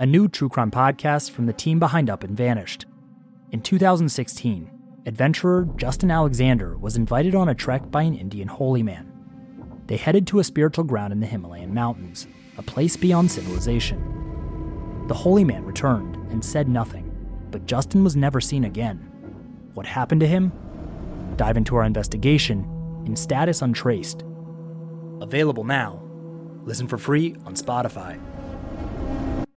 a new true crime podcast from the team behind Up and Vanished. In 2016, adventurer Justin Alexander was invited on a trek by an Indian holy man. They headed to a spiritual ground in the Himalayan mountains, a place beyond civilization. The holy man returned and said nothing, but Justin was never seen again. What happened to him? Dive into our investigation in Status Untraced. Available now. Listen for free on Spotify.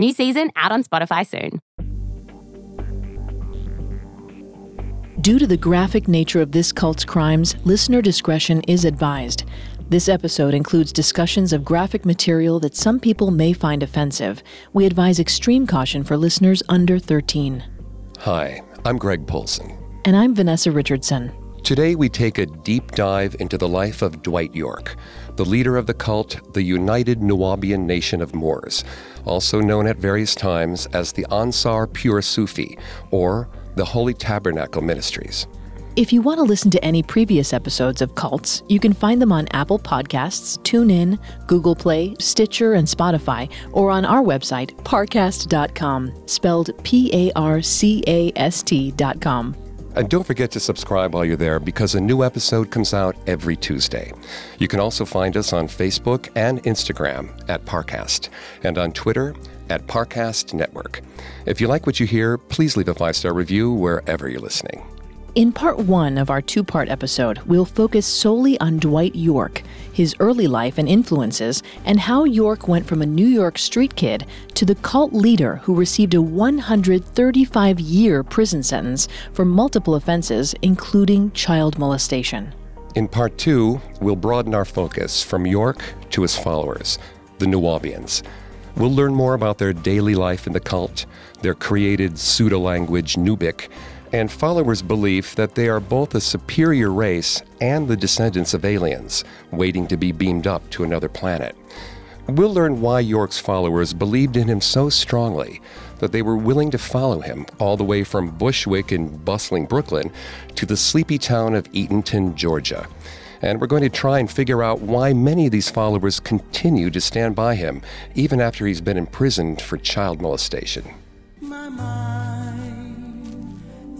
New season out on Spotify soon. Due to the graphic nature of this cult's crimes, listener discretion is advised. This episode includes discussions of graphic material that some people may find offensive. We advise extreme caution for listeners under 13. Hi, I'm Greg Polcyn. And I'm Vanessa Richardson. Today we take a deep dive into the life of Dwight York, the leader of the cult, the United Nuwaubian Nation of Moors, also known at various times as the Ansar Pure Sufi or the Holy Tabernacle Ministries. If you want to listen to any previous episodes of Cults, you can find them on Apple Podcasts, TuneIn, Google Play, Stitcher, and Spotify, or on our website, parcast.com, spelled P A R C A S T.com. And don't forget to subscribe while you're there because a new episode comes out every Tuesday. You can also find us on Facebook and Instagram at Parcast and on Twitter at Parcast Network. If you like what you hear, please leave a five star review wherever you're listening. In part one of our two part episode, we'll focus solely on Dwight York, his early life and influences, and how York went from a New York street kid to the cult leader who received a 135 year prison sentence for multiple offenses, including child molestation. In part two, we'll broaden our focus from York to his followers, the Nuwaubians. We'll learn more about their daily life in the cult, their created pseudo language Nubic, and followers' belief that they are both a superior race and the descendants of aliens waiting to be beamed up to another planet. We'll learn why York's followers believed in him so strongly that they were willing to follow him all the way from Bushwick in bustling Brooklyn to the sleepy town of Eatonton, Georgia. And we're going to try and figure out why many of these followers continue to stand by him even after he's been imprisoned for child molestation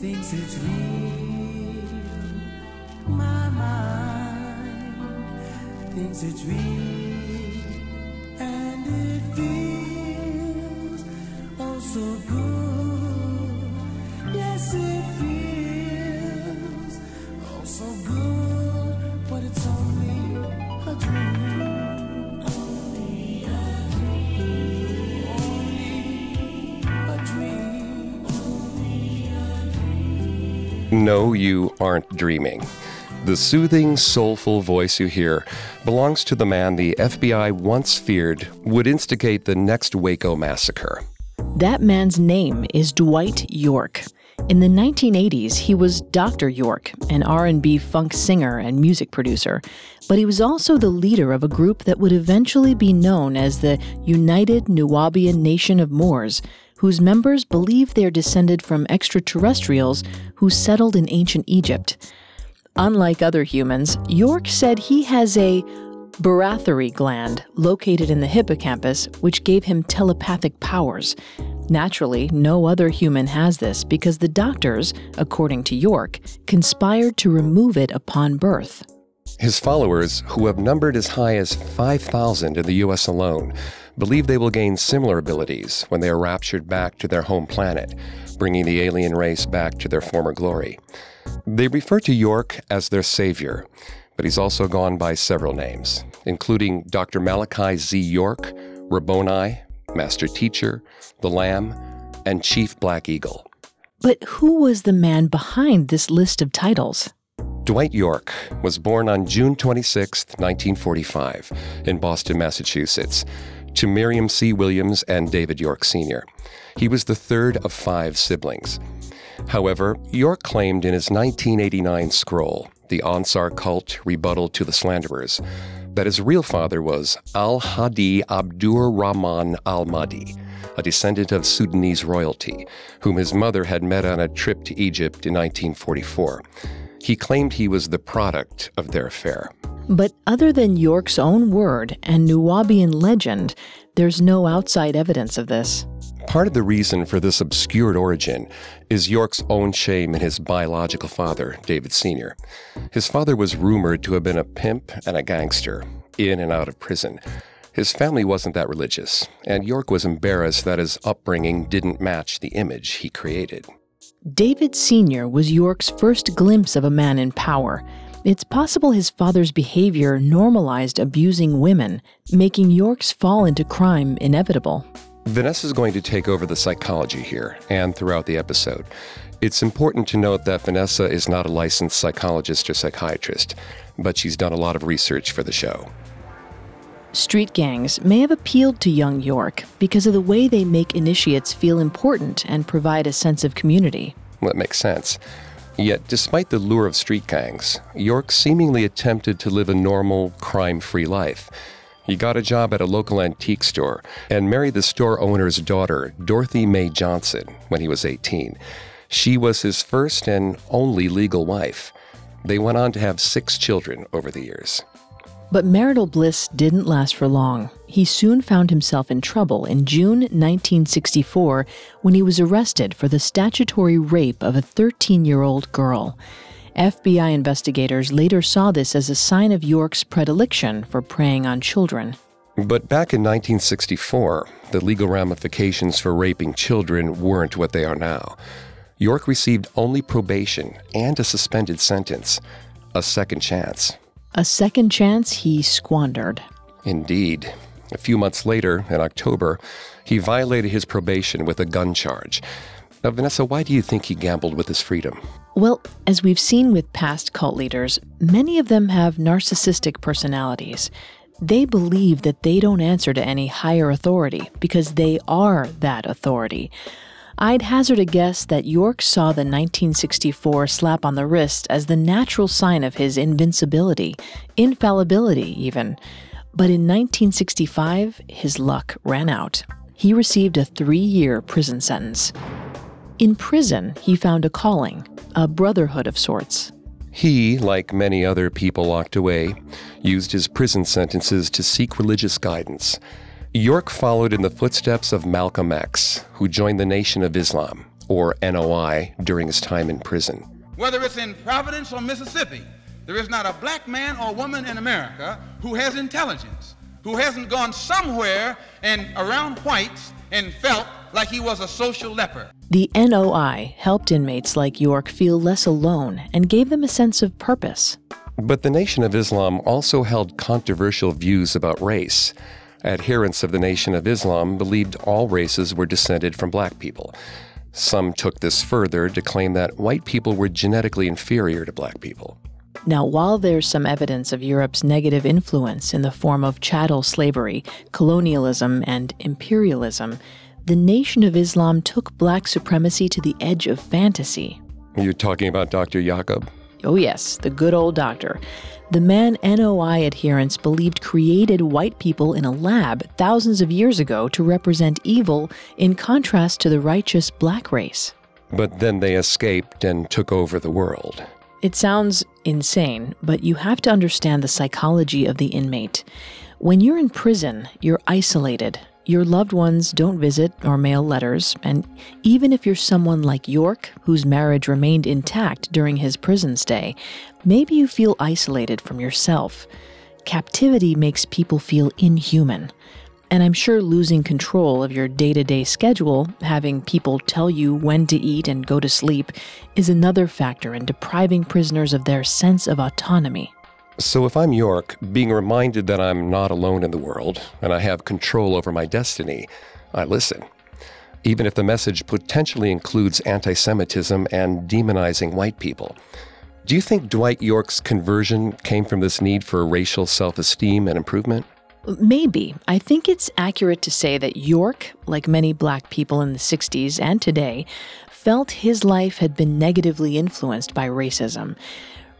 thinks it's real. My mind thinks it's real. No, you aren't dreaming. The soothing, soulful voice you hear belongs to the man the FBI once feared would instigate the next Waco massacre. That man's name is Dwight York. In the 1980s, he was Dr. York, an R&B funk singer and music producer, but he was also the leader of a group that would eventually be known as the United Nuwaubian Nation of Moors, whose members believe they're descended from extraterrestrials who settled in ancient Egypt. Unlike other humans, York said he has a barathy gland located in the hippocampus, which gave him telepathic powers. Naturally, no other human has this because the doctors, according to York, conspired to remove it upon birth. His followers, who have numbered as high as 5,000 in the U.S. alone, believe they will gain similar abilities when they are raptured back to their home planet, bringing the alien race back to their former glory. They refer to York as their savior, but he's also gone by several names, including Dr. Malachi Z. York, Rabboni, Master Teacher, the Lamb, and Chief Black Eagle. But who was the man behind this list of titles? Dwight York was born on June 26, 1945, in Boston, Massachusetts, to Miriam C. Williams and David York Sr. He was the third of five siblings. However, York claimed in his 1989 scroll, The Ansar Cult Rebuttal to the Slanderers, that his real father was Al Hadi Abdur Rahman Al Mahdi, a descendant of Sudanese royalty, whom his mother had met on a trip to Egypt in 1944. He claimed he was the product of their affair. But other than York's own word and Nuwaubian legend, there's no outside evidence of this. Part of the reason for this obscured origin is York's own shame in his biological father, David Sr. His father was rumored to have been a pimp and a gangster, in and out of prison. His family wasn't that religious, and York was embarrassed that his upbringing didn't match the image he created. David Sr. was York's first glimpse of a man in power. It's possible his father's behavior normalized abusing women, making York's fall into crime inevitable. Vanessa's going to take over the psychology here and throughout the episode. It's important to note that Vanessa is not a licensed psychologist or psychiatrist, but she's done a lot of research for the show. Street gangs may have appealed to young York because of the way they make initiates feel important and provide a sense of community. Well, that makes sense. Yet, despite the lure of street gangs, York seemingly attempted to live a normal, crime free life. He got a job at a local antique store and married the store owner's daughter, Dorothy Mae Johnson, when he was 18. She was his first and only legal wife. They went on to have six children over the years. But marital bliss didn't last for long. He soon found himself in trouble in June 1964 when he was arrested for the statutory rape of a 13 year old girl. FBI investigators later saw this as a sign of York's predilection for preying on children. But back in 1964, the legal ramifications for raping children weren't what they are now. York received only probation and a suspended sentence, a second chance. A second chance he squandered. Indeed. A few months later, in October, he violated his probation with a gun charge. Now, Vanessa, why do you think he gambled with his freedom? Well, as we've seen with past cult leaders, many of them have narcissistic personalities. They believe that they don't answer to any higher authority because they are that authority. I'd hazard a guess that York saw the 1964 slap on the wrist as the natural sign of his invincibility, infallibility, even. But in 1965, his luck ran out. He received a three year prison sentence. In prison, he found a calling, a brotherhood of sorts. He, like many other people locked away, used his prison sentences to seek religious guidance. York followed in the footsteps of Malcolm X, who joined the Nation of Islam, or NOI, during his time in prison. Whether it's in Providence or Mississippi, there is not a black man or woman in America who has intelligence, who hasn't gone somewhere and around whites and felt like he was a social leper. The NOI helped inmates like York feel less alone and gave them a sense of purpose. But the Nation of Islam also held controversial views about race. Adherents of the Nation of Islam believed all races were descended from black people. Some took this further to claim that white people were genetically inferior to black people. Now, while there's some evidence of Europe's negative influence in the form of chattel slavery, colonialism, and imperialism, the Nation of Islam took black supremacy to the edge of fantasy. You're talking about Dr. Jacob? Oh, yes, the good old doctor. The man NOI adherents believed created white people in a lab thousands of years ago to represent evil in contrast to the righteous black race. But then they escaped and took over the world. It sounds insane, but you have to understand the psychology of the inmate. When you're in prison, you're isolated. Your loved ones don't visit or mail letters, and even if you're someone like York, whose marriage remained intact during his prison stay, maybe you feel isolated from yourself. Captivity makes people feel inhuman. And I'm sure losing control of your day to day schedule, having people tell you when to eat and go to sleep, is another factor in depriving prisoners of their sense of autonomy. So, if I'm York, being reminded that I'm not alone in the world and I have control over my destiny, I listen. Even if the message potentially includes anti Semitism and demonizing white people. Do you think Dwight York's conversion came from this need for racial self esteem and improvement? Maybe. I think it's accurate to say that York, like many black people in the 60s and today, felt his life had been negatively influenced by racism.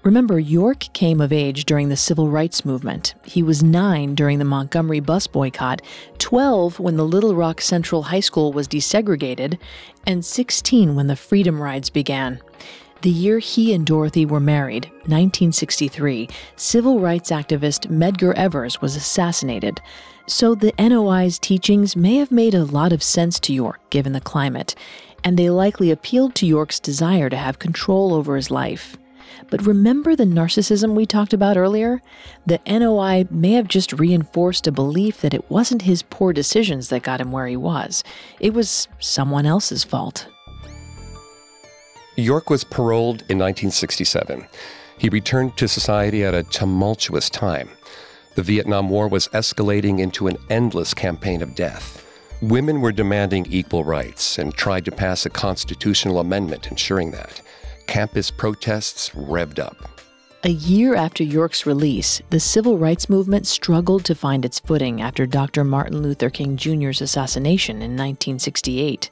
Remember, York came of age during the civil rights movement. He was nine during the Montgomery bus boycott, 12 when the Little Rock Central High School was desegregated, and 16 when the Freedom Rides began. The year he and Dorothy were married, 1963, civil rights activist Medgar Evers was assassinated. So the NOI's teachings may have made a lot of sense to York given the climate, and they likely appealed to York's desire to have control over his life. But remember the narcissism we talked about earlier? The NOI may have just reinforced a belief that it wasn't his poor decisions that got him where he was, it was someone else's fault. York was paroled in 1967. He returned to society at a tumultuous time. The Vietnam War was escalating into an endless campaign of death. Women were demanding equal rights and tried to pass a constitutional amendment ensuring that. Campus protests revved up. A year after York's release, the civil rights movement struggled to find its footing after Dr. Martin Luther King Jr.'s assassination in 1968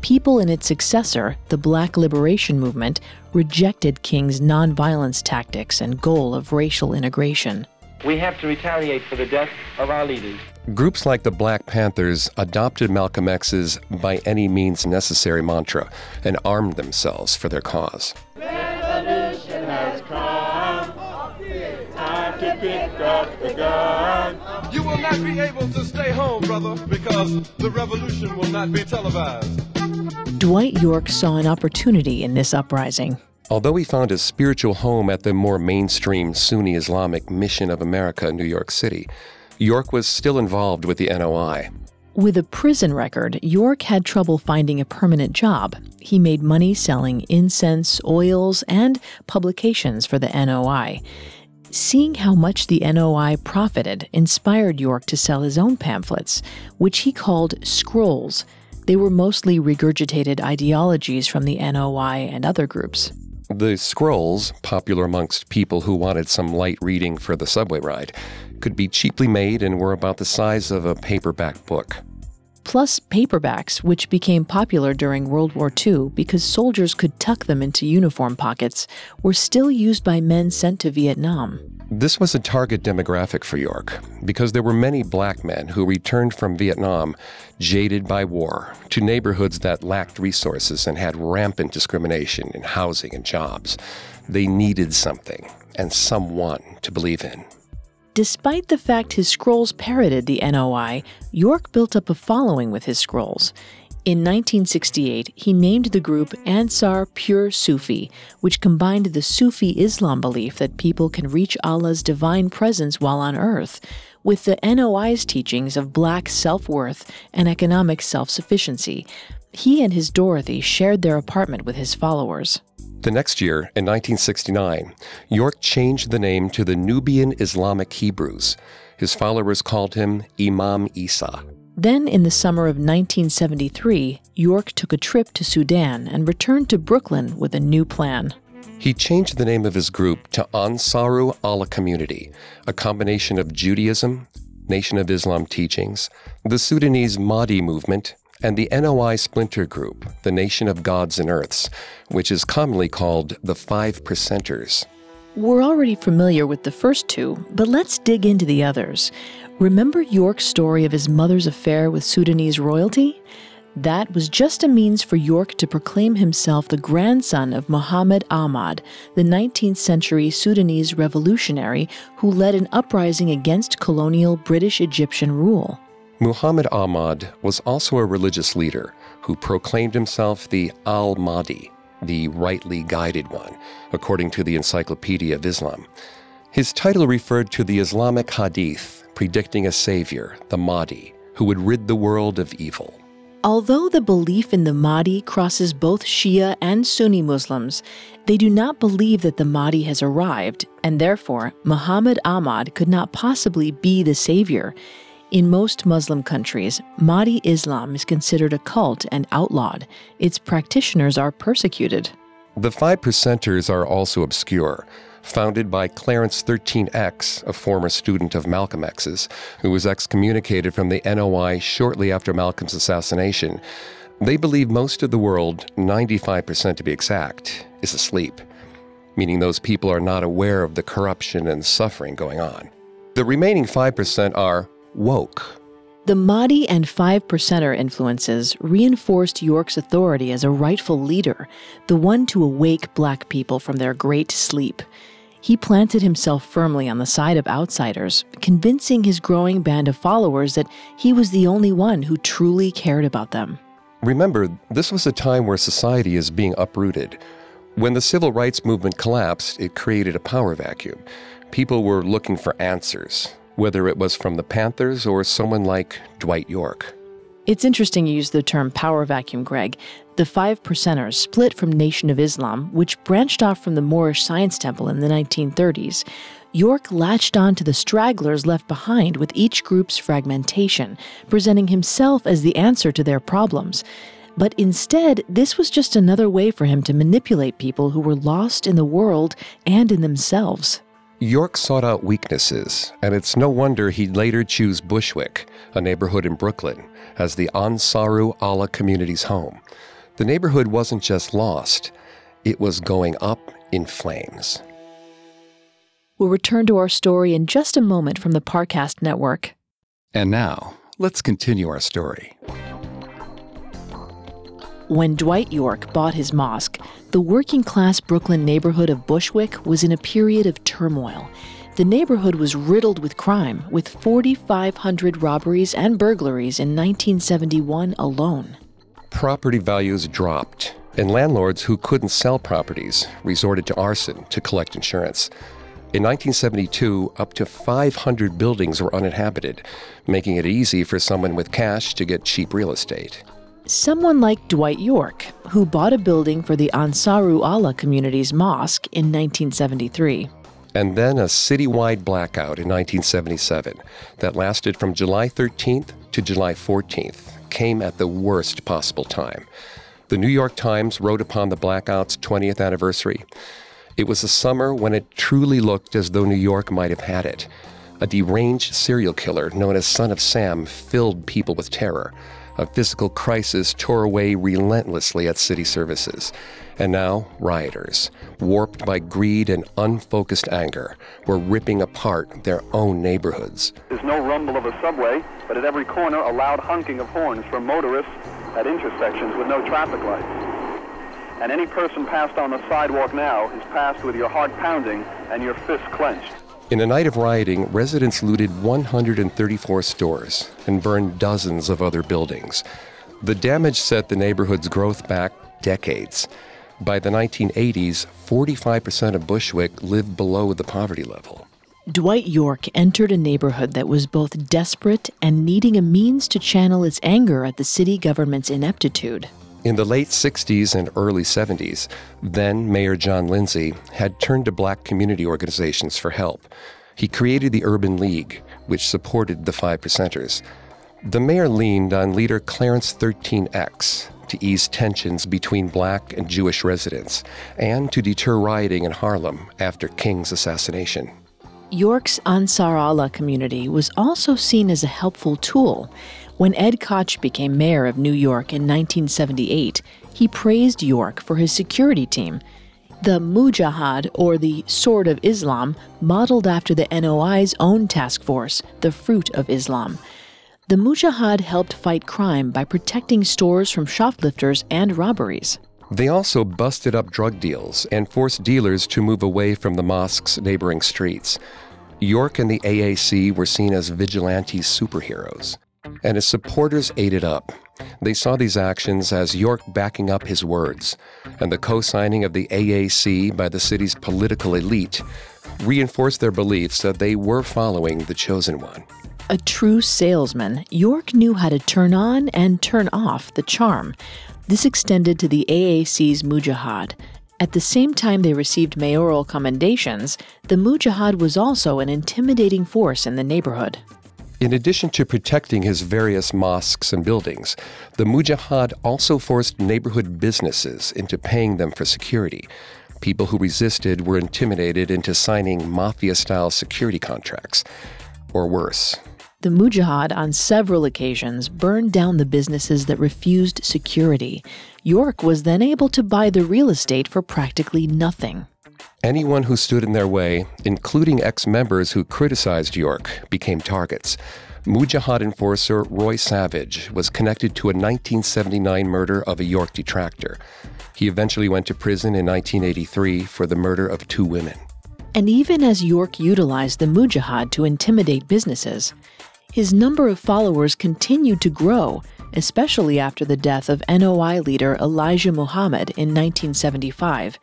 people in its successor, the Black Liberation Movement, rejected King's nonviolence tactics and goal of racial integration. We have to retaliate for the death of our leaders. Groups like the Black Panthers adopted Malcolm X's by any means necessary mantra and armed themselves for their cause. Revolution has come. Time to pick up the gun. You will not be able to stay home, brother, because the revolution will not be televised. Dwight York saw an opportunity in this uprising. Although he found his spiritual home at the more mainstream Sunni Islamic Mission of America in New York City, York was still involved with the NOI. With a prison record, York had trouble finding a permanent job. He made money selling incense, oils, and publications for the NOI. Seeing how much the NOI profited inspired York to sell his own pamphlets, which he called scrolls they were mostly regurgitated ideologies from the NOI and other groups. The scrolls, popular amongst people who wanted some light reading for the subway ride, could be cheaply made and were about the size of a paperback book. Plus, paperbacks, which became popular during World War II because soldiers could tuck them into uniform pockets, were still used by men sent to Vietnam. This was a target demographic for York because there were many black men who returned from Vietnam jaded by war to neighborhoods that lacked resources and had rampant discrimination in housing and jobs. They needed something and someone to believe in. Despite the fact his scrolls parroted the NOI, York built up a following with his scrolls. In 1968, he named the group Ansar Pure Sufi, which combined the Sufi Islam belief that people can reach Allah's divine presence while on earth with the NOI's teachings of black self worth and economic self sufficiency. He and his Dorothy shared their apartment with his followers. The next year, in 1969, York changed the name to the Nubian Islamic Hebrews. His followers called him Imam Isa. Then, in the summer of 1973, York took a trip to Sudan and returned to Brooklyn with a new plan. He changed the name of his group to Ansaru Allah Community, a combination of Judaism, Nation of Islam teachings, the Sudanese Mahdi movement, and the NOI splinter group, the Nation of Gods and Earths, which is commonly called the Five Percenters. We're already familiar with the first two, but let's dig into the others. Remember York's story of his mother's affair with Sudanese royalty? That was just a means for York to proclaim himself the grandson of Muhammad Ahmad, the 19th century Sudanese revolutionary who led an uprising against colonial British Egyptian rule. Muhammad Ahmad was also a religious leader who proclaimed himself the Al Mahdi, the rightly guided one, according to the Encyclopedia of Islam. His title referred to the Islamic Hadith predicting a savior, the Mahdi, who would rid the world of evil. Although the belief in the Mahdi crosses both Shia and Sunni Muslims, they do not believe that the Mahdi has arrived, and therefore Muhammad Ahmad could not possibly be the savior. In most Muslim countries, Mahdi Islam is considered a cult and outlawed. Its practitioners are persecuted. The five percenters are also obscure. founded by Clarence 13X, a former student of Malcolm X's, who was excommunicated from the NOI shortly after Malcolm's assassination. They believe most of the world, 95% to be exact, is asleep, meaning those people are not aware of the corruption and suffering going on. The remaining 5% are woke. The Mahdi and Five Percenter influences reinforced York's authority as a rightful leader, the one to awake black people from their great sleep. He planted himself firmly on the side of outsiders, convincing his growing band of followers that he was the only one who truly cared about them. Remember, this was a time where society is being uprooted. When the civil rights movement collapsed, it created a power vacuum. People were looking for answers, whether it was from the Panthers or someone like Dwight York. It's interesting you use the term power vacuum, Greg. The Five Percenters split from Nation of Islam, which branched off from the Moorish Science Temple in the 1930s. York latched on to the stragglers left behind with each group's fragmentation, presenting himself as the answer to their problems. But instead, this was just another way for him to manipulate people who were lost in the world and in themselves. York sought out weaknesses, and it's no wonder he'd later choose Bushwick, a neighborhood in Brooklyn, as the Ansaru Allah community's home. The neighborhood wasn't just lost, it was going up in flames. We'll return to our story in just a moment from the Parcast Network. And now, let's continue our story. When Dwight York bought his mosque, the working class Brooklyn neighborhood of Bushwick was in a period of turmoil. The neighborhood was riddled with crime, with 4,500 robberies and burglaries in 1971 alone. Property values dropped, and landlords who couldn't sell properties resorted to arson to collect insurance. In 1972, up to 500 buildings were uninhabited, making it easy for someone with cash to get cheap real estate. Someone like Dwight York, who bought a building for the Ansaru Allah community's mosque in 1973. And then a citywide blackout in 1977 that lasted from July 13th to July 14th came at the worst possible time. The New York Times wrote upon the blackout's 20th anniversary. It was a summer when it truly looked as though New York might have had it. A deranged serial killer known as Son of Sam filled people with terror. A physical crisis tore away relentlessly at city services. And now, rioters, warped by greed and unfocused anger, were ripping apart their own neighborhoods. There's no rumble of a subway, but at every corner, a loud honking of horns from motorists at intersections with no traffic lights. And any person passed on the sidewalk now is passed with your heart pounding and your fists clenched. In a night of rioting, residents looted 134 stores and burned dozens of other buildings. The damage set the neighborhood's growth back decades. By the 1980s, 45% of Bushwick lived below the poverty level. Dwight York entered a neighborhood that was both desperate and needing a means to channel its anger at the city government's ineptitude. In the late 60s and early 70s, then Mayor John Lindsay had turned to black community organizations for help. He created the Urban League, which supported the Five Percenters. The mayor leaned on leader Clarence 13X to ease tensions between black and Jewish residents and to deter rioting in Harlem after King's assassination. York's Ansar Allah community was also seen as a helpful tool. When Ed Koch became mayor of New York in 1978, he praised York for his security team. The Mujahid, or the Sword of Islam, modeled after the NOI's own task force, the Fruit of Islam. The Mujahid helped fight crime by protecting stores from shoplifters and robberies. They also busted up drug deals and forced dealers to move away from the mosque's neighboring streets. York and the AAC were seen as vigilante superheroes and his supporters ate it up. They saw these actions as York backing up his words, and the co signing of the AAC by the city's political elite reinforced their beliefs that they were following the chosen one. A true salesman, York knew how to turn on and turn off the charm. This extended to the AAC's Mujahid. At the same time they received mayoral commendations, the Mujahid was also an intimidating force in the neighborhood. In addition to protecting his various mosques and buildings, the Mujahid also forced neighborhood businesses into paying them for security. People who resisted were intimidated into signing mafia style security contracts, or worse. The Mujahid, on several occasions, burned down the businesses that refused security. York was then able to buy the real estate for practically nothing. Anyone who stood in their way, including ex members who criticized York, became targets. Mujahid enforcer Roy Savage was connected to a 1979 murder of a York detractor. He eventually went to prison in 1983 for the murder of two women. And even as York utilized the Mujahid to intimidate businesses, his number of followers continued to grow, especially after the death of NOI leader Elijah Muhammad in 1975.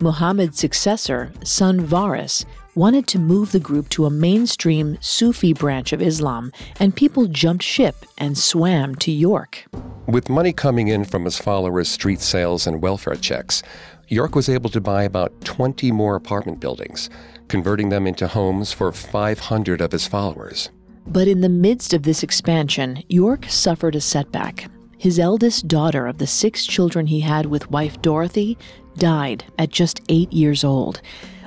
Muhammad's successor, son Varis, wanted to move the group to a mainstream Sufi branch of Islam, and people jumped ship and swam to York. With money coming in from his followers' street sales and welfare checks, York was able to buy about 20 more apartment buildings, converting them into homes for 500 of his followers. But in the midst of this expansion, York suffered a setback. His eldest daughter of the six children he had with wife Dorothy died at just eight years old.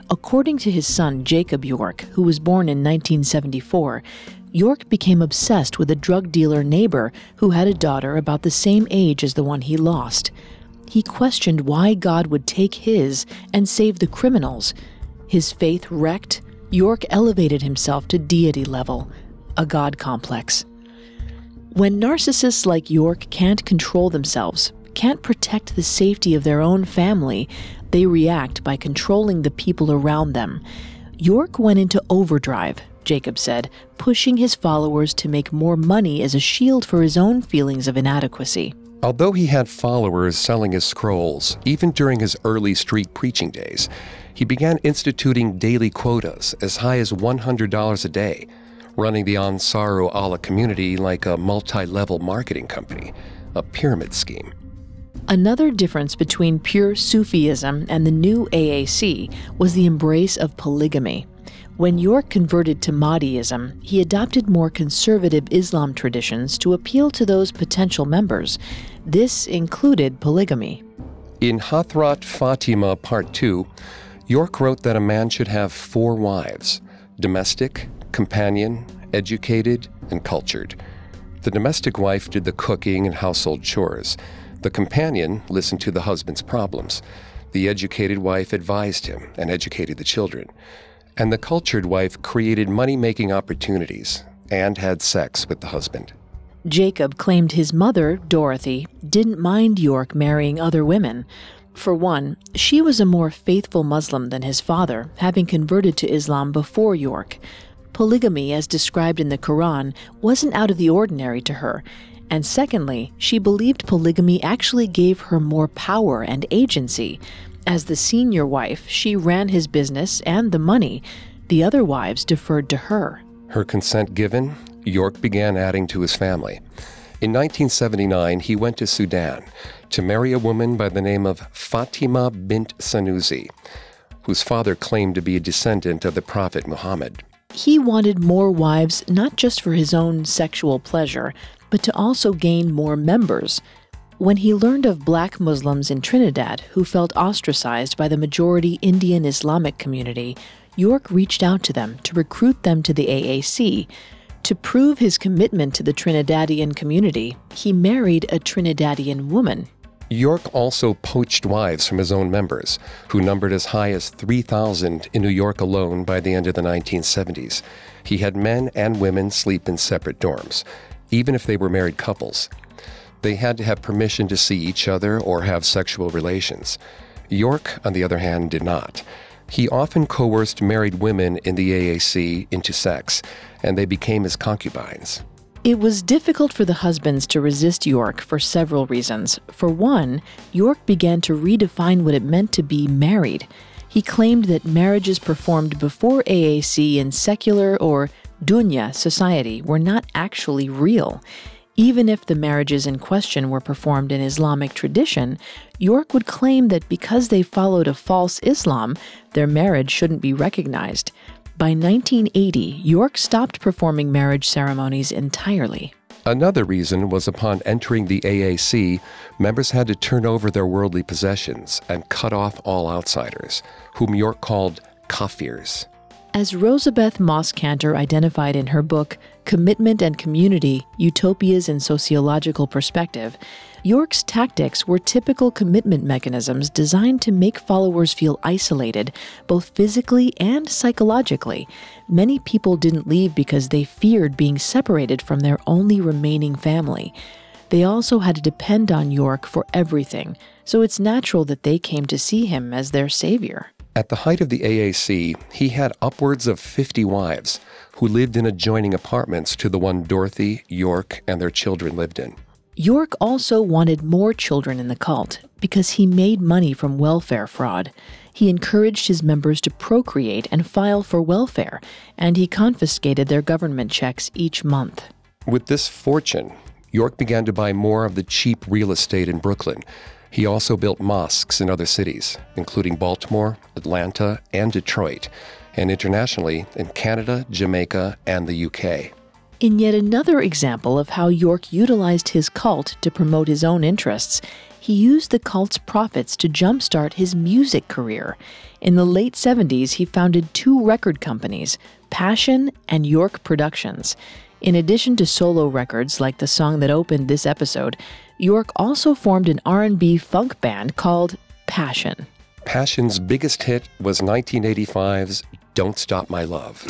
According to his son Jacob York, who was born in 1974, York became obsessed with a drug dealer neighbor who had a daughter about the same age as the one he lost. He questioned why God would take his and save the criminals. His faith wrecked, York elevated himself to deity level, a God complex. When narcissists like York can't control themselves, can't protect the safety of their own family, they react by controlling the people around them. York went into overdrive, Jacob said, pushing his followers to make more money as a shield for his own feelings of inadequacy. Although he had followers selling his scrolls, even during his early street preaching days, he began instituting daily quotas as high as $100 a day running the Ansaru Allah community like a multi level marketing company, a pyramid scheme. Another difference between pure Sufism and the new AAC was the embrace of polygamy. When York converted to Mahdiism, he adopted more conservative Islam traditions to appeal to those potential members. This included polygamy. In Hathrat Fatima Part 2, York wrote that a man should have four wives domestic, companion, educated, and cultured. The domestic wife did the cooking and household chores. The companion listened to the husband's problems. The educated wife advised him and educated the children. And the cultured wife created money making opportunities and had sex with the husband. Jacob claimed his mother, Dorothy, didn't mind York marrying other women. For one, she was a more faithful Muslim than his father, having converted to Islam before York. Polygamy, as described in the Quran, wasn't out of the ordinary to her. And secondly, she believed polygamy actually gave her more power and agency. As the senior wife, she ran his business and the money. The other wives deferred to her. Her consent given, York began adding to his family. In 1979, he went to Sudan to marry a woman by the name of Fatima bint Sanusi, whose father claimed to be a descendant of the Prophet Muhammad he wanted more wives not just for his own sexual pleasure, but to also gain more members. When he learned of black Muslims in Trinidad who felt ostracized by the majority Indian Islamic community, York reached out to them to recruit them to the AAC. To prove his commitment to the Trinidadian community, he married a Trinidadian woman York also poached wives from his own members, who numbered as high as 3,000 in New York alone by the end of the 1970s. He had men and women sleep in separate dorms, even if they were married couples. They had to have permission to see each other or have sexual relations. York, on the other hand, did not. He often coerced married women in the AAC into sex, and they became his concubines. It was difficult for the husbands to resist York for several reasons. For one, York began to redefine what it meant to be married. He claimed that marriages performed before AAC in secular or dunya society were not actually real. Even if the marriages in question were performed in Islamic tradition, York would claim that because they followed a false Islam, their marriage shouldn't be recognized. By 1980, York stopped performing marriage ceremonies entirely. Another reason was upon entering the AAC, members had to turn over their worldly possessions and cut off all outsiders, whom York called Kafirs. As Rosabeth Moss Kanter identified in her book, Commitment and Community Utopias in Sociological Perspective, York's tactics were typical commitment mechanisms designed to make followers feel isolated, both physically and psychologically. Many people didn't leave because they feared being separated from their only remaining family. They also had to depend on York for everything, so it's natural that they came to see him as their savior. At the height of the AAC, he had upwards of 50 wives who lived in adjoining apartments to the one Dorothy, York, and their children lived in. York also wanted more children in the cult because he made money from welfare fraud. He encouraged his members to procreate and file for welfare, and he confiscated their government checks each month. With this fortune, York began to buy more of the cheap real estate in Brooklyn. He also built mosques in other cities, including Baltimore, Atlanta, and Detroit, and internationally in Canada, Jamaica, and the UK. In yet another example of how York utilized his cult to promote his own interests, he used the cult's profits to jumpstart his music career. In the late 70s, he founded two record companies, Passion and York Productions. In addition to solo records like the song that opened this episode, York also formed an R&B funk band called Passion. Passion's biggest hit was 1985's Don't Stop My Love.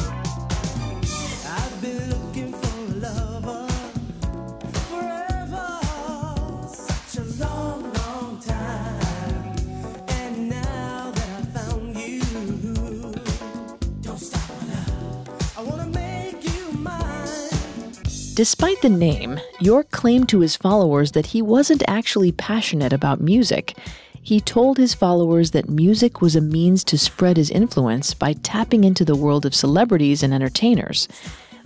Despite the name, York claimed to his followers that he wasn't actually passionate about music. He told his followers that music was a means to spread his influence by tapping into the world of celebrities and entertainers.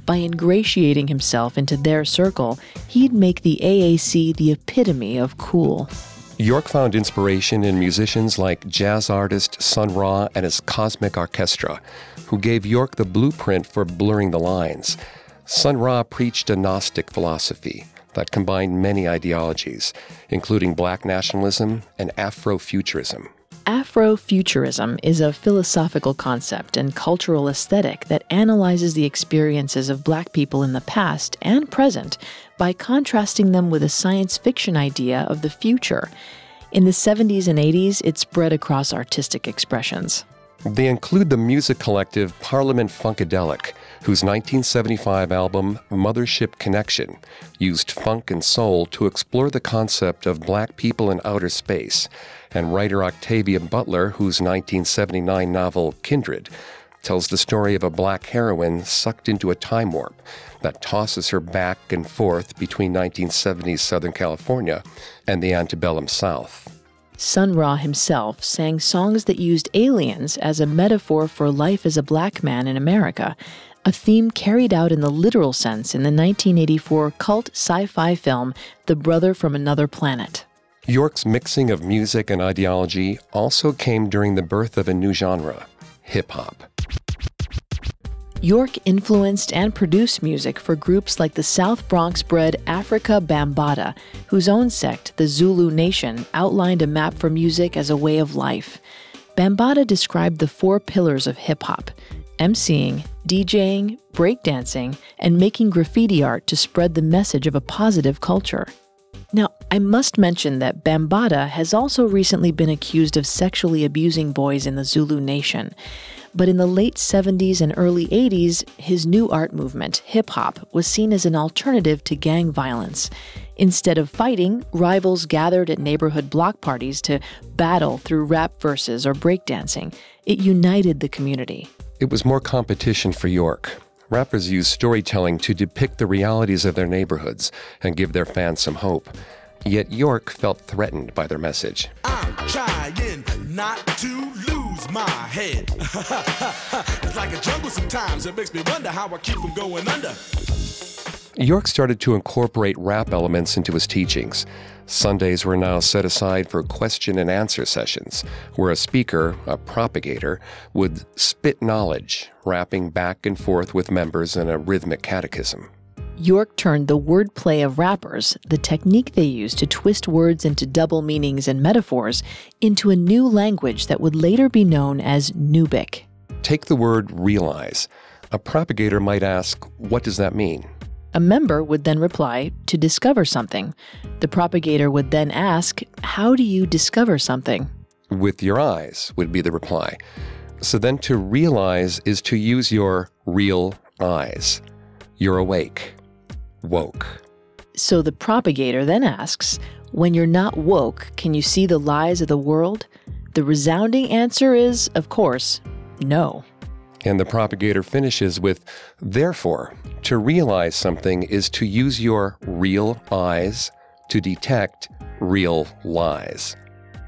By ingratiating himself into their circle, he'd make the AAC the epitome of cool. York found inspiration in musicians like jazz artist Sun Ra and his Cosmic Orchestra, who gave York the blueprint for blurring the lines. Sun Ra preached a Gnostic philosophy that combined many ideologies, including black nationalism and Afrofuturism. Afrofuturism is a philosophical concept and cultural aesthetic that analyzes the experiences of black people in the past and present by contrasting them with a science fiction idea of the future. In the 70s and 80s, it spread across artistic expressions. They include the music collective Parliament Funkadelic, whose 1975 album Mothership Connection used funk and soul to explore the concept of black people in outer space, and writer Octavia Butler, whose 1979 novel Kindred tells the story of a black heroine sucked into a time warp that tosses her back and forth between 1970s Southern California and the antebellum South. Sun Ra himself sang songs that used aliens as a metaphor for life as a black man in America, a theme carried out in the literal sense in the 1984 cult sci fi film The Brother from Another Planet. York's mixing of music and ideology also came during the birth of a new genre hip hop. York influenced and produced music for groups like the South Bronx bred Afrika Bambaataa, whose own sect, the Zulu Nation, outlined a map for music as a way of life. Bambaataa described the four pillars of hip hop emceeing, DJing, breakdancing, and making graffiti art to spread the message of a positive culture. Now, I must mention that Bambaataa has also recently been accused of sexually abusing boys in the Zulu Nation. But in the late 70s and early 80s, his new art movement, hip hop, was seen as an alternative to gang violence. Instead of fighting, rivals gathered at neighborhood block parties to battle through rap verses or breakdancing. It united the community. It was more competition for York. Rappers used storytelling to depict the realities of their neighborhoods and give their fans some hope. Yet York felt threatened by their message. I'm trying not to lose my head. it's like a jungle sometimes. It makes me wonder how I keep from going under. York started to incorporate rap elements into his teachings. Sundays were now set aside for question and answer sessions, where a speaker, a propagator, would spit knowledge, rapping back and forth with members in a rhythmic catechism. York turned the wordplay of rappers, the technique they used to twist words into double meanings and metaphors, into a new language that would later be known as Nubic. Take the word realize. A propagator might ask, What does that mean? A member would then reply, To discover something. The propagator would then ask, How do you discover something? With your eyes, would be the reply. So then to realize is to use your real eyes. You're awake woke. So the propagator then asks, When you're not woke, can you see the lies of the world? The resounding answer is, of course, no. And the propagator finishes with, Therefore, to realize something is to use your real eyes to detect real lies.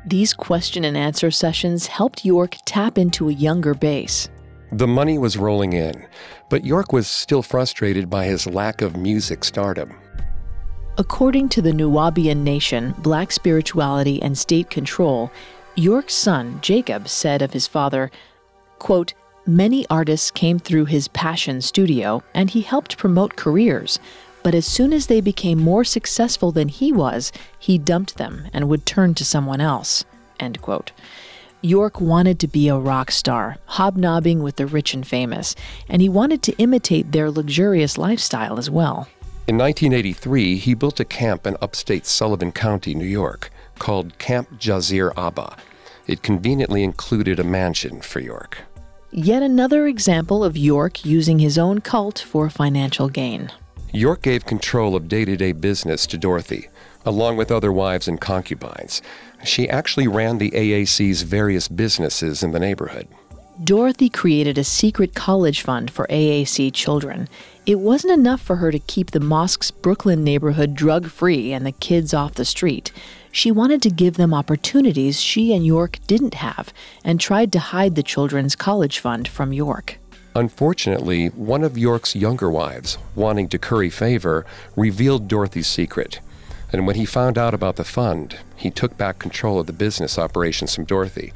These question and answer sessions helped York tap into a younger base. The money was rolling in, but York was still frustrated by his lack of music stardom. According to the Nuwaubian nation, black spirituality and state control, York's son, Jacob, said of his father, quote, Many artists came through his passion studio, and he helped promote careers. But as soon as they became more successful than he was, he dumped them and would turn to someone else. End quote. York wanted to be a rock star, hobnobbing with the rich and famous, and he wanted to imitate their luxurious lifestyle as well. In 1983, he built a camp in upstate Sullivan County, New York, called Camp Jazir Abba. It conveniently included a mansion for York. Yet another example of York using his own cult for financial gain. York gave control of day to day business to Dorothy, along with other wives and concubines. She actually ran the AAC's various businesses in the neighborhood. Dorothy created a secret college fund for AAC children. It wasn't enough for her to keep the mosque's Brooklyn neighborhood drug free and the kids off the street. She wanted to give them opportunities she and York didn't have and tried to hide the children's college fund from York. Unfortunately, one of York's younger wives, wanting to curry favor, revealed Dorothy's secret. And when he found out about the fund, he took back control of the business operations from Dorothy,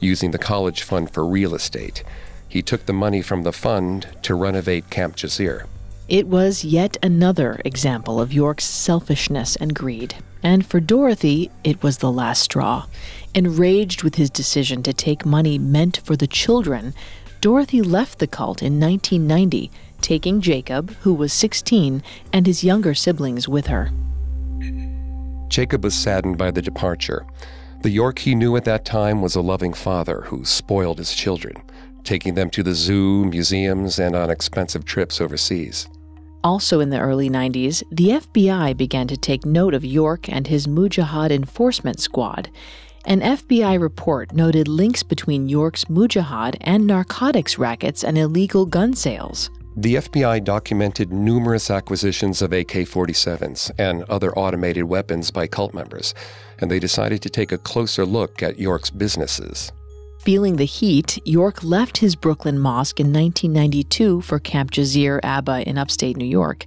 using the college fund for real estate. He took the money from the fund to renovate Camp Jazir. It was yet another example of York's selfishness and greed. And for Dorothy, it was the last straw. Enraged with his decision to take money meant for the children, Dorothy left the cult in 1990, taking Jacob, who was 16, and his younger siblings with her. Jacob was saddened by the departure. The York he knew at that time was a loving father who spoiled his children, taking them to the zoo, museums, and on expensive trips overseas. Also in the early 90s, the FBI began to take note of York and his Mujahid enforcement squad. An FBI report noted links between York's Mujahid and narcotics rackets and illegal gun sales. The FBI documented numerous acquisitions of AK 47s and other automated weapons by cult members, and they decided to take a closer look at York's businesses. Feeling the heat, York left his Brooklyn mosque in 1992 for Camp Jazir Abba in upstate New York.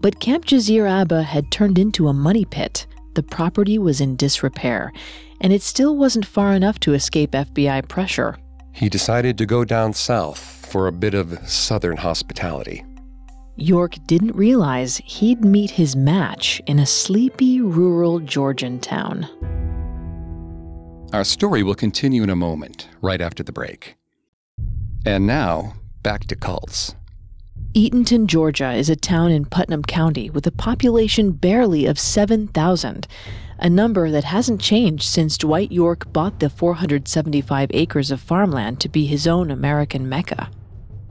But Camp Jazir Abba had turned into a money pit. The property was in disrepair, and it still wasn't far enough to escape FBI pressure. He decided to go down south for a bit of southern hospitality. York didn't realize he'd meet his match in a sleepy rural Georgian town. Our story will continue in a moment, right after the break. And now, back to cults. Eatonton, Georgia is a town in Putnam County with a population barely of 7,000, a number that hasn't changed since Dwight York bought the 475 acres of farmland to be his own American Mecca.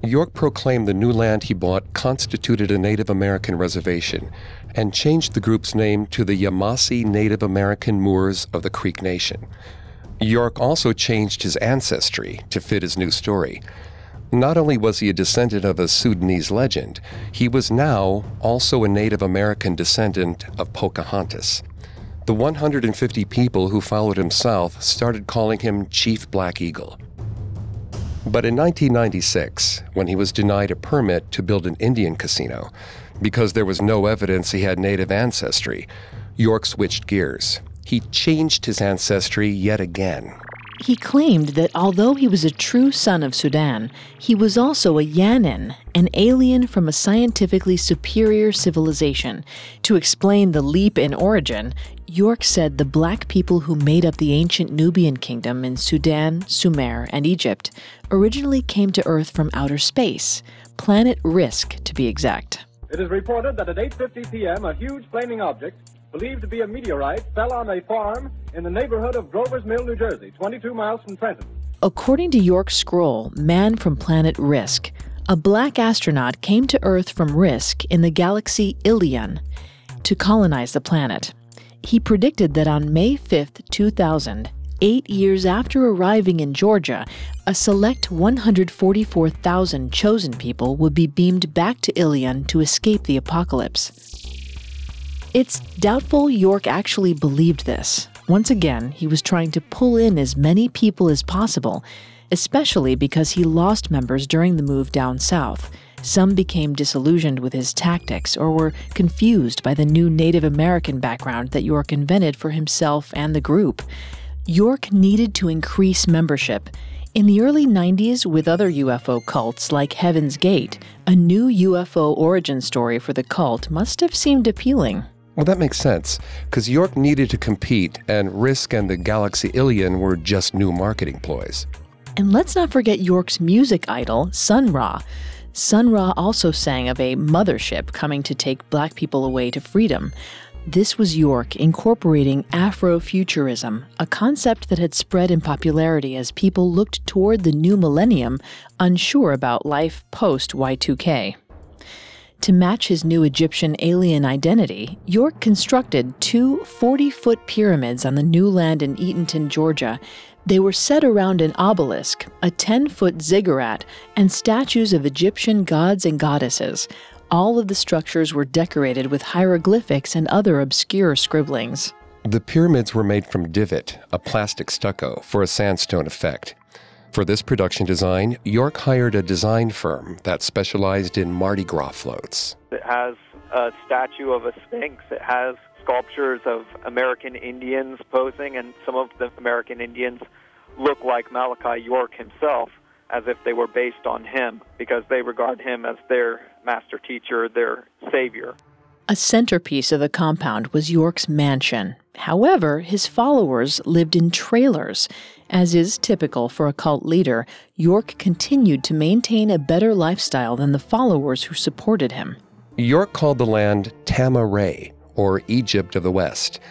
York proclaimed the new land he bought constituted a Native American reservation and changed the group's name to the Yamasee Native American Moors of the Creek Nation. York also changed his ancestry to fit his new story. Not only was he a descendant of a Sudanese legend, he was now also a Native American descendant of Pocahontas. The 150 people who followed him south started calling him Chief Black Eagle. But in 1996, when he was denied a permit to build an Indian casino because there was no evidence he had native ancestry, York switched gears. He changed his ancestry yet again. He claimed that although he was a true son of Sudan, he was also a Yanin, an alien from a scientifically superior civilization. To explain the leap in origin, York said the black people who made up the ancient Nubian kingdom in Sudan, Sumer, and Egypt originally came to Earth from outer space, planet Risk to be exact. It is reported that at 8:50 p.m. a huge flaming object believed to be a meteorite, fell on a farm in the neighborhood of Grover's Mill, New Jersey, 22 miles from Trenton. According to York Scroll, man from planet Risk, a black astronaut came to Earth from Risk in the galaxy Ilion to colonize the planet. He predicted that on May 5, 2000, eight years after arriving in Georgia, a select 144,000 chosen people would be beamed back to Ilion to escape the apocalypse. It's doubtful York actually believed this. Once again, he was trying to pull in as many people as possible, especially because he lost members during the move down south. Some became disillusioned with his tactics or were confused by the new Native American background that York invented for himself and the group. York needed to increase membership. In the early 90s, with other UFO cults like Heaven's Gate, a new UFO origin story for the cult must have seemed appealing. Well, that makes sense, because York needed to compete, and Risk and the Galaxy Ilion were just new marketing ploys. And let's not forget York's music idol, Sun Ra. Sun Ra also sang of a mothership coming to take black people away to freedom. This was York incorporating Afrofuturism, a concept that had spread in popularity as people looked toward the new millennium, unsure about life post Y2K. To match his new Egyptian alien identity, York constructed two 40 foot pyramids on the new land in Eatonton, Georgia. They were set around an obelisk, a 10 foot ziggurat, and statues of Egyptian gods and goddesses. All of the structures were decorated with hieroglyphics and other obscure scribblings. The pyramids were made from divot, a plastic stucco, for a sandstone effect. For this production design, York hired a design firm that specialized in Mardi Gras floats. It has a statue of a sphinx. It has sculptures of American Indians posing, and some of the American Indians look like Malachi York himself, as if they were based on him, because they regard him as their master teacher, their savior. A centerpiece of the compound was York's mansion. However, his followers lived in trailers. As is typical for a cult leader, York continued to maintain a better lifestyle than the followers who supported him. York called the land Tama-Re, or Egypt of the West.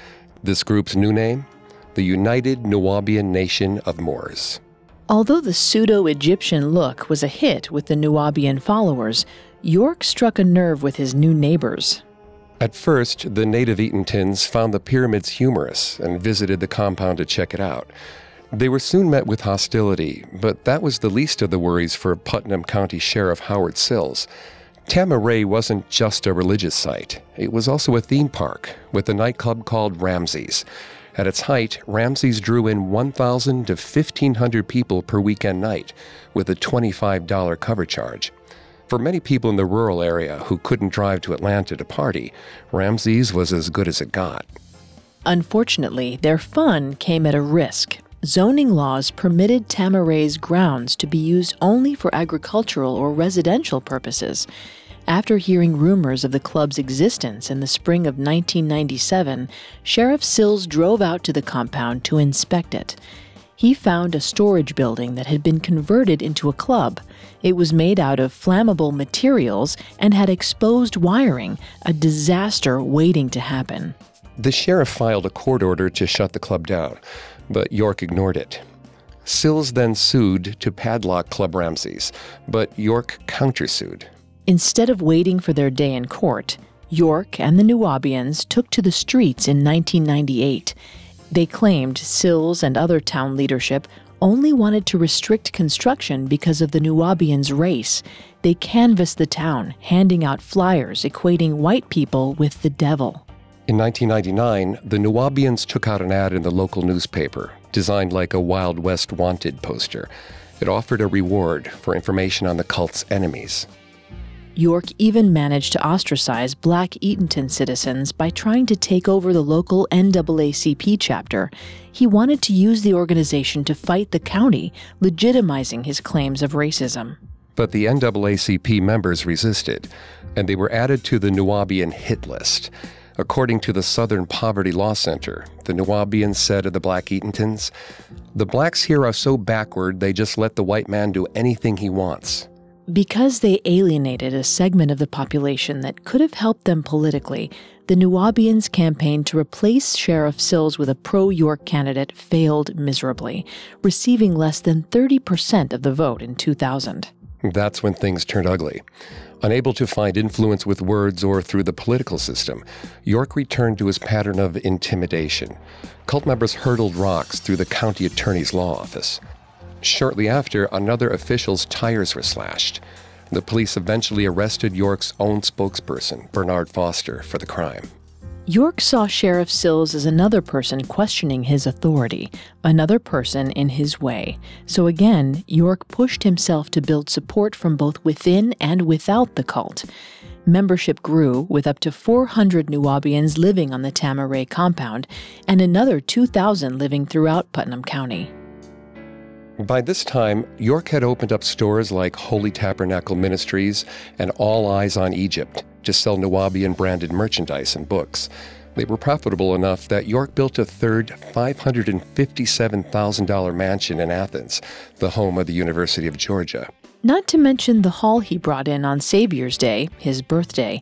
This group's new name? The United Nuwaubian Nation of Moors. Although the pseudo Egyptian look was a hit with the Nuwaubian followers, York struck a nerve with his new neighbors. At first, the native Eatontons found the pyramids humorous and visited the compound to check it out. They were soon met with hostility, but that was the least of the worries for Putnam County Sheriff Howard Sills. Tama-Re wasn't just a religious site, it was also a theme park with a nightclub called Ramses. At its height, Ramses drew in 1,000 to 1,500 people per weekend night, with a $25 cover charge. For many people in the rural area who couldn't drive to Atlanta to party, Ramses was as good as it got. Unfortunately, their fun came at a risk zoning laws permitted Tama-Re's grounds to be used only for agricultural or residential purposes. After hearing rumors of the club's existence in the spring of 1997, Sheriff Sills drove out to the compound to inspect it. He found a storage building that had been converted into a club. It was made out of flammable materials and had exposed wiring, a disaster waiting to happen. The sheriff filed a court order to shut the club down but York ignored it. Sills then sued to padlock Club Ramses, but York countersued. Instead of waiting for their day in court, York and the Nuwaubians took to the streets in 1998. They claimed Sills and other town leadership only wanted to restrict construction because of the Nuwaubians' race. They canvassed the town, handing out flyers equating white people with the devil. In 1999, the Nuwaubians took out an ad in the local newspaper, designed like a Wild West wanted poster. It offered a reward for information on the cult's enemies. York even managed to ostracize black Eatonton citizens by trying to take over the local NAACP chapter. He wanted to use the organization to fight the county, legitimizing his claims of racism. But the NAACP members resisted, and they were added to the Nuwaubian hit list. According to the Southern Poverty Law Center, the Nuwaubians said of the Black Eatontons, The blacks here are so backward they just let the white man do anything he wants. Because they alienated a segment of the population that could have helped them politically, the Nuwaubians' campaign to replace Sheriff Sills with a pro York candidate failed miserably, receiving less than 30% of the vote in 2000. That's when things turned ugly. Unable to find influence with words or through the political system, York returned to his pattern of intimidation. Cult members hurled rocks through the county attorney's law office. Shortly after, another official's tires were slashed. The police eventually arrested York's own spokesperson, Bernard Foster, for the crime. York saw Sheriff Sills as another person questioning his authority, another person in his way. So again, York pushed himself to build support from both within and without the cult. Membership grew, with up to 400 Nuwaubians living on the Tama-Re compound and another 2,000 living throughout Putnam County. By this time, York had opened up stores like Holy Tabernacle Ministries and All Eyes on Egypt to sell Nuwaubian branded merchandise and books. They were profitable enough that York built a third $557,000 mansion in Athens, the home of the University of Georgia. Not to mention the haul he brought in on Savior's Day, his birthday.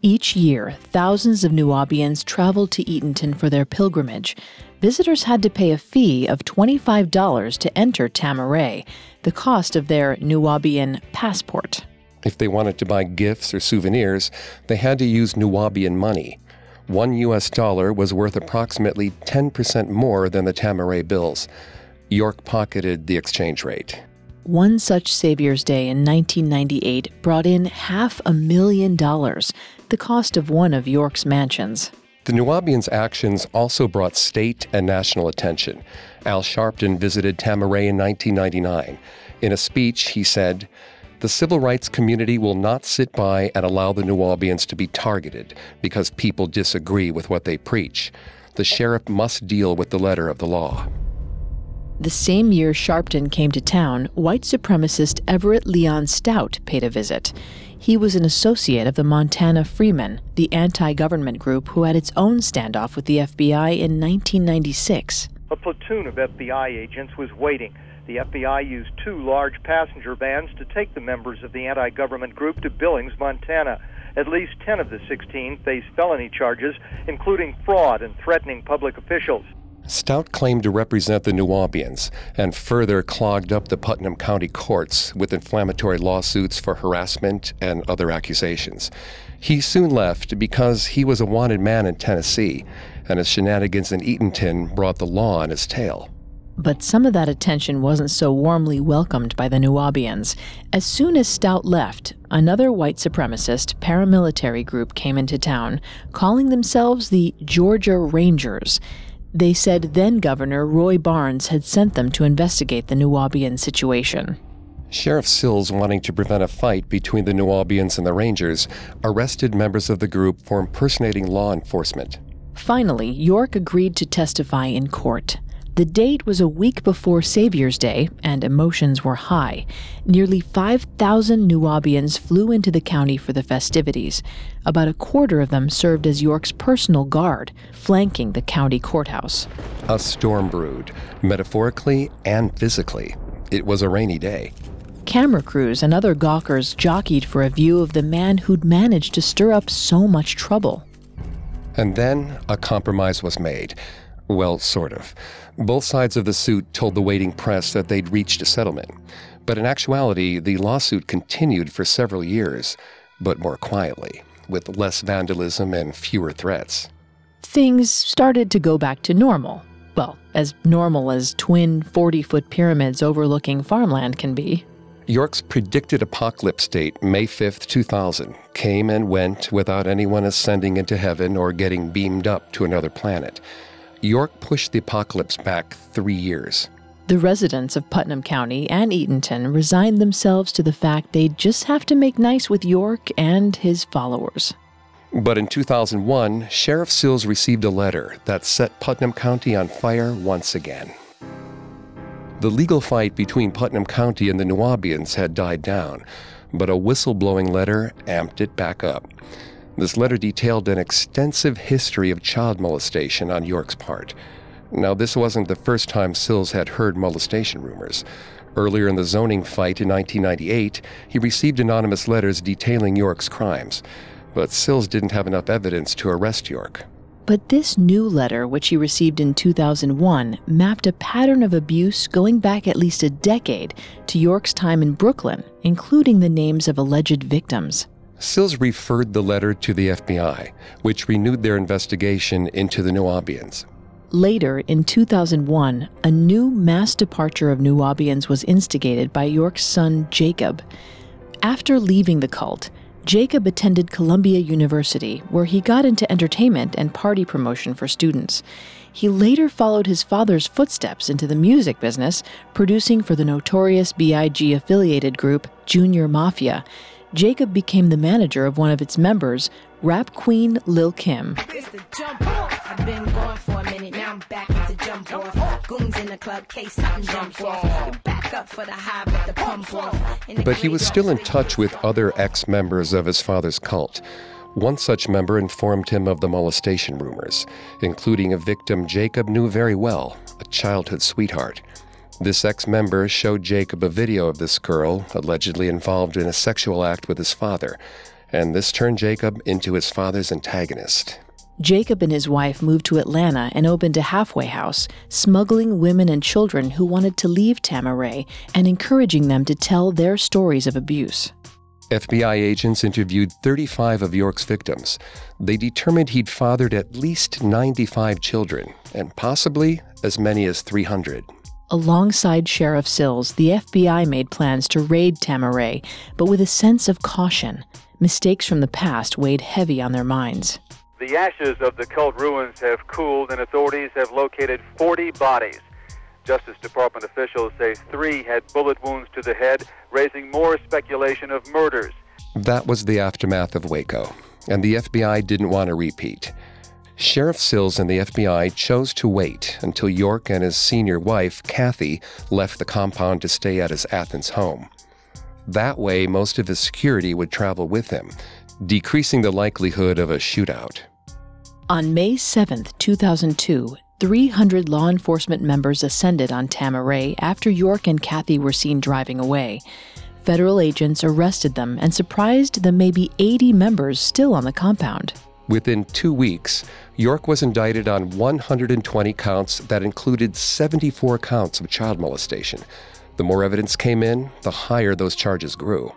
Each year, thousands of Nuwaubians traveled to Eatonton for their pilgrimage visitors had to pay a fee of $25 to enter Tama-Re, the cost of their Nuwaubian passport. If they wanted to buy gifts or souvenirs, they had to use Nuwaubian money. One US dollar was worth approximately 10% more than the Tama-Re bills. York pocketed the exchange rate. One such Savior's Day in 1998 brought in half a million dollars, the cost of one of York's mansions. The Nuwaubians' actions also brought state and national attention. Al Sharpton visited Tama-Re in 1999. In a speech, he said, the civil rights community will not sit by and allow the Nuwaubians to be targeted because people disagree with what they preach. The sheriff must deal with the letter of the law. The same year Sharpton came to town, white supremacist Everett Leon Stout paid a visit. He was an associate of the Montana Freemen, the anti government group who had its own standoff with the FBI in 1996. A platoon of FBI agents was waiting. The FBI used two large passenger vans to take the members of the anti government group to Billings, Montana. At least 10 of the 16 faced felony charges, including fraud and threatening public officials. Stout claimed to represent the Nuwaubians and further clogged up the Putnam County courts with inflammatory lawsuits for harassment and other accusations. He soon left because he was a wanted man in Tennessee, and his shenanigans in Eatonton brought the law on his tail. But some of that attention wasn't so warmly welcomed by the Nuwaubians. As soon as Stout left, another white supremacist paramilitary group came into town, calling themselves the Georgia Rangers. They said then Governor Roy Barnes had sent them to investigate the Nuwaubian situation. Sheriff Sills, wanting to prevent a fight between the Nuwaubians and the Rangers, arrested members of the group for impersonating law enforcement. Finally, York agreed to testify in court. The date was a week before Savior's Day, and emotions were high. Nearly 5,000 Nuwaubians flew into the county for the festivities. About a quarter of them served as York's personal guard, flanking the county courthouse. A storm brewed, metaphorically and physically. It was a rainy day. Camera crews and other gawkers jockeyed for a view of the man who'd managed to stir up so much trouble. And then a compromise was made. Well, sort of. Both sides of the suit told the waiting press that they'd reached a settlement. But in actuality, the lawsuit continued for several years, but more quietly, with less vandalism and fewer threats. Things started to go back to normal. Well, as normal as twin 40 foot pyramids overlooking farmland can be. York's predicted apocalypse date, May 5th, 2000, came and went without anyone ascending into heaven or getting beamed up to another planet. York pushed the apocalypse back three years. The residents of Putnam County and Eatonton resigned themselves to the fact they'd just have to make nice with York and his followers. But in 2001, Sheriff Sills received a letter that set Putnam County on fire once again. The legal fight between Putnam County and the Nuwaubians had died down, but a whistleblowing letter amped it back up. This letter detailed an extensive history of child molestation on York's part. Now, this wasn't the first time Sills had heard molestation rumors. Earlier in the zoning fight in 1998, he received anonymous letters detailing York's crimes. But Sills didn't have enough evidence to arrest York. But this new letter, which he received in 2001, mapped a pattern of abuse going back at least a decade to York's time in Brooklyn, including the names of alleged victims. Sills referred the letter to the FBI, which renewed their investigation into the Nuwaubians. Later, in 2001, a new mass departure of Nuwaubians was instigated by York's son, Jacob. After leaving the cult, Jacob attended Columbia University, where he got into entertainment and party promotion for students. He later followed his father's footsteps into the music business, producing for the notorious B.I.G. affiliated group Junior Mafia. Jacob became the manager of one of its members, rap queen Lil Kim. I've been going for a minute, now I'm back to jump off. Goons in the club, case something jump off. Back up for the high, but the pump off. But he was still in touch with other ex members of his father's cult. One such member informed him of the molestation rumors, including a victim Jacob knew very well, a childhood sweetheart. This ex member showed Jacob a video of this girl allegedly involved in a sexual act with his father, and this turned Jacob into his father's antagonist. Jacob and his wife moved to Atlanta and opened a halfway house, smuggling women and children who wanted to leave Tama-Re and encouraging them to tell their stories of abuse. FBI agents interviewed 35 of York's victims. They determined he'd fathered at least 95 children, and possibly as many as 300. Alongside Sheriff Sills, the FBI made plans to raid Tama-Re, but with a sense of caution. Mistakes from the past weighed heavy on their minds. The ashes of the cult ruins have cooled, and authorities have located 40 bodies. Justice Department officials say three had bullet wounds to the head, raising more speculation of murders. That was the aftermath of Waco, and the FBI didn't want a repeat. Sheriff Sills and the FBI chose to wait until York and his senior wife, Kathy, left the compound to stay at his Athens home. That way, most of his security would travel with him, decreasing the likelihood of a shootout. On May 7, 2002, 300 law enforcement members ascended on Tama-Re after York and Kathy were seen driving away. Federal agents arrested them and surprised the maybe 80 members still on the compound. Within two weeks, York was indicted on 120 counts that included 74 counts of child molestation. The more evidence came in, the higher those charges grew.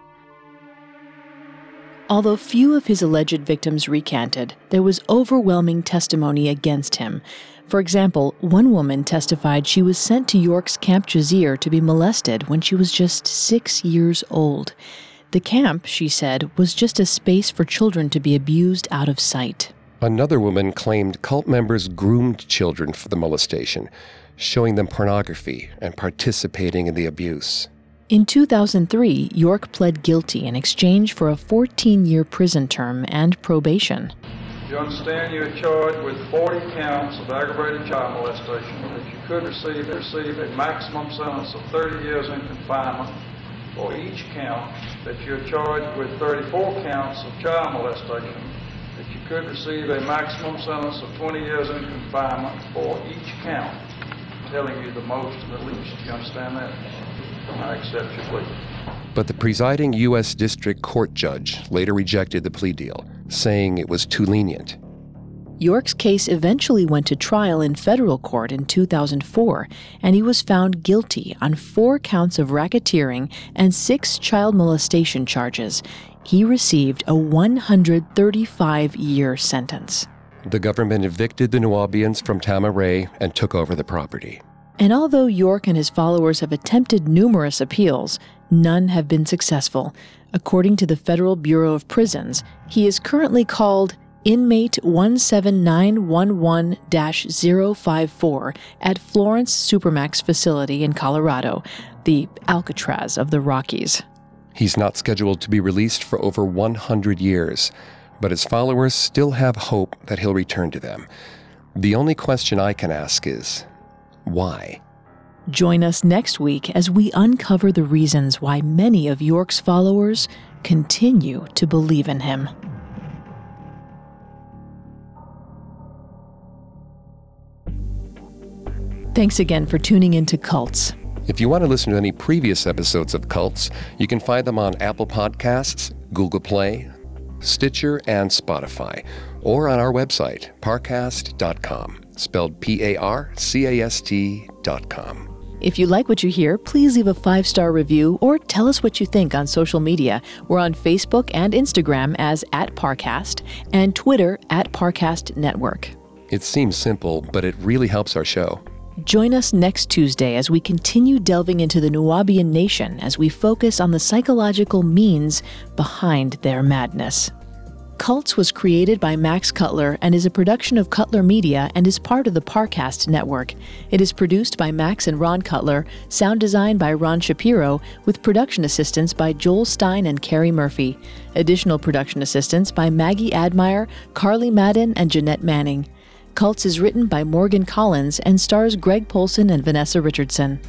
Although few of his alleged victims recanted, there was overwhelming testimony against him. For example, one woman testified she was sent to York's Camp Jazir to be molested when she was just six years old. The camp, she said, was just a space for children to be abused out of sight. Another woman claimed cult members groomed children for the molestation, showing them pornography and participating in the abuse. In 2003, York pled guilty in exchange for a 14 year prison term and probation. You understand you're charged with 40 counts of aggravated child molestation, that you could receive, receive a maximum sentence of 30 years in confinement for each count, that you're charged with 34 counts of child molestation, that you could receive a maximum sentence of 20 years in confinement for each count. Telling you the most and the least. You understand that? I accept your plea. But the presiding U.S. District Court judge later rejected the plea deal, saying it was too lenient. York's case eventually went to trial in federal court in 2004, and he was found guilty on four counts of racketeering and six child molestation charges. He received a 135 year sentence. The government evicted the Nuwaubians from Tama-Re and took over the property. And although York and his followers have attempted numerous appeals, none have been successful. According to the Federal Bureau of Prisons, he is currently called inmate 17911 054 at Florence Supermax facility in Colorado, the Alcatraz of the Rockies. He's not scheduled to be released for over 100 years, but his followers still have hope that he'll return to them. The only question I can ask is why? Join us next week as we uncover the reasons why many of York's followers continue to believe in him. Thanks again for tuning in to Cults. If you want to listen to any previous episodes of Cults, you can find them on Apple Podcasts, Google Play, Stitcher, and Spotify, or on our website, parcast.com, spelled P A R C A S T.com. If you like what you hear, please leave a five star review or tell us what you think on social media. We're on Facebook and Instagram as at Parcast and Twitter at Parcast Network. It seems simple, but it really helps our show. Join us next Tuesday as we continue delving into the Nuwaubian nation as we focus on the psychological means behind their madness. Cults was created by Max Cutler and is a production of Cutler Media and is part of the Parcast network. It is produced by Max and Ron Cutler, sound design by Ron Shapiro, with production assistance by Joel Stein and Carrie Murphy. Additional production assistance by Maggie Admire, Carly Madden, and Jeanette Manning. Cults is written by Morgan Collins and stars Greg Polcyn and Vanessa Richardson.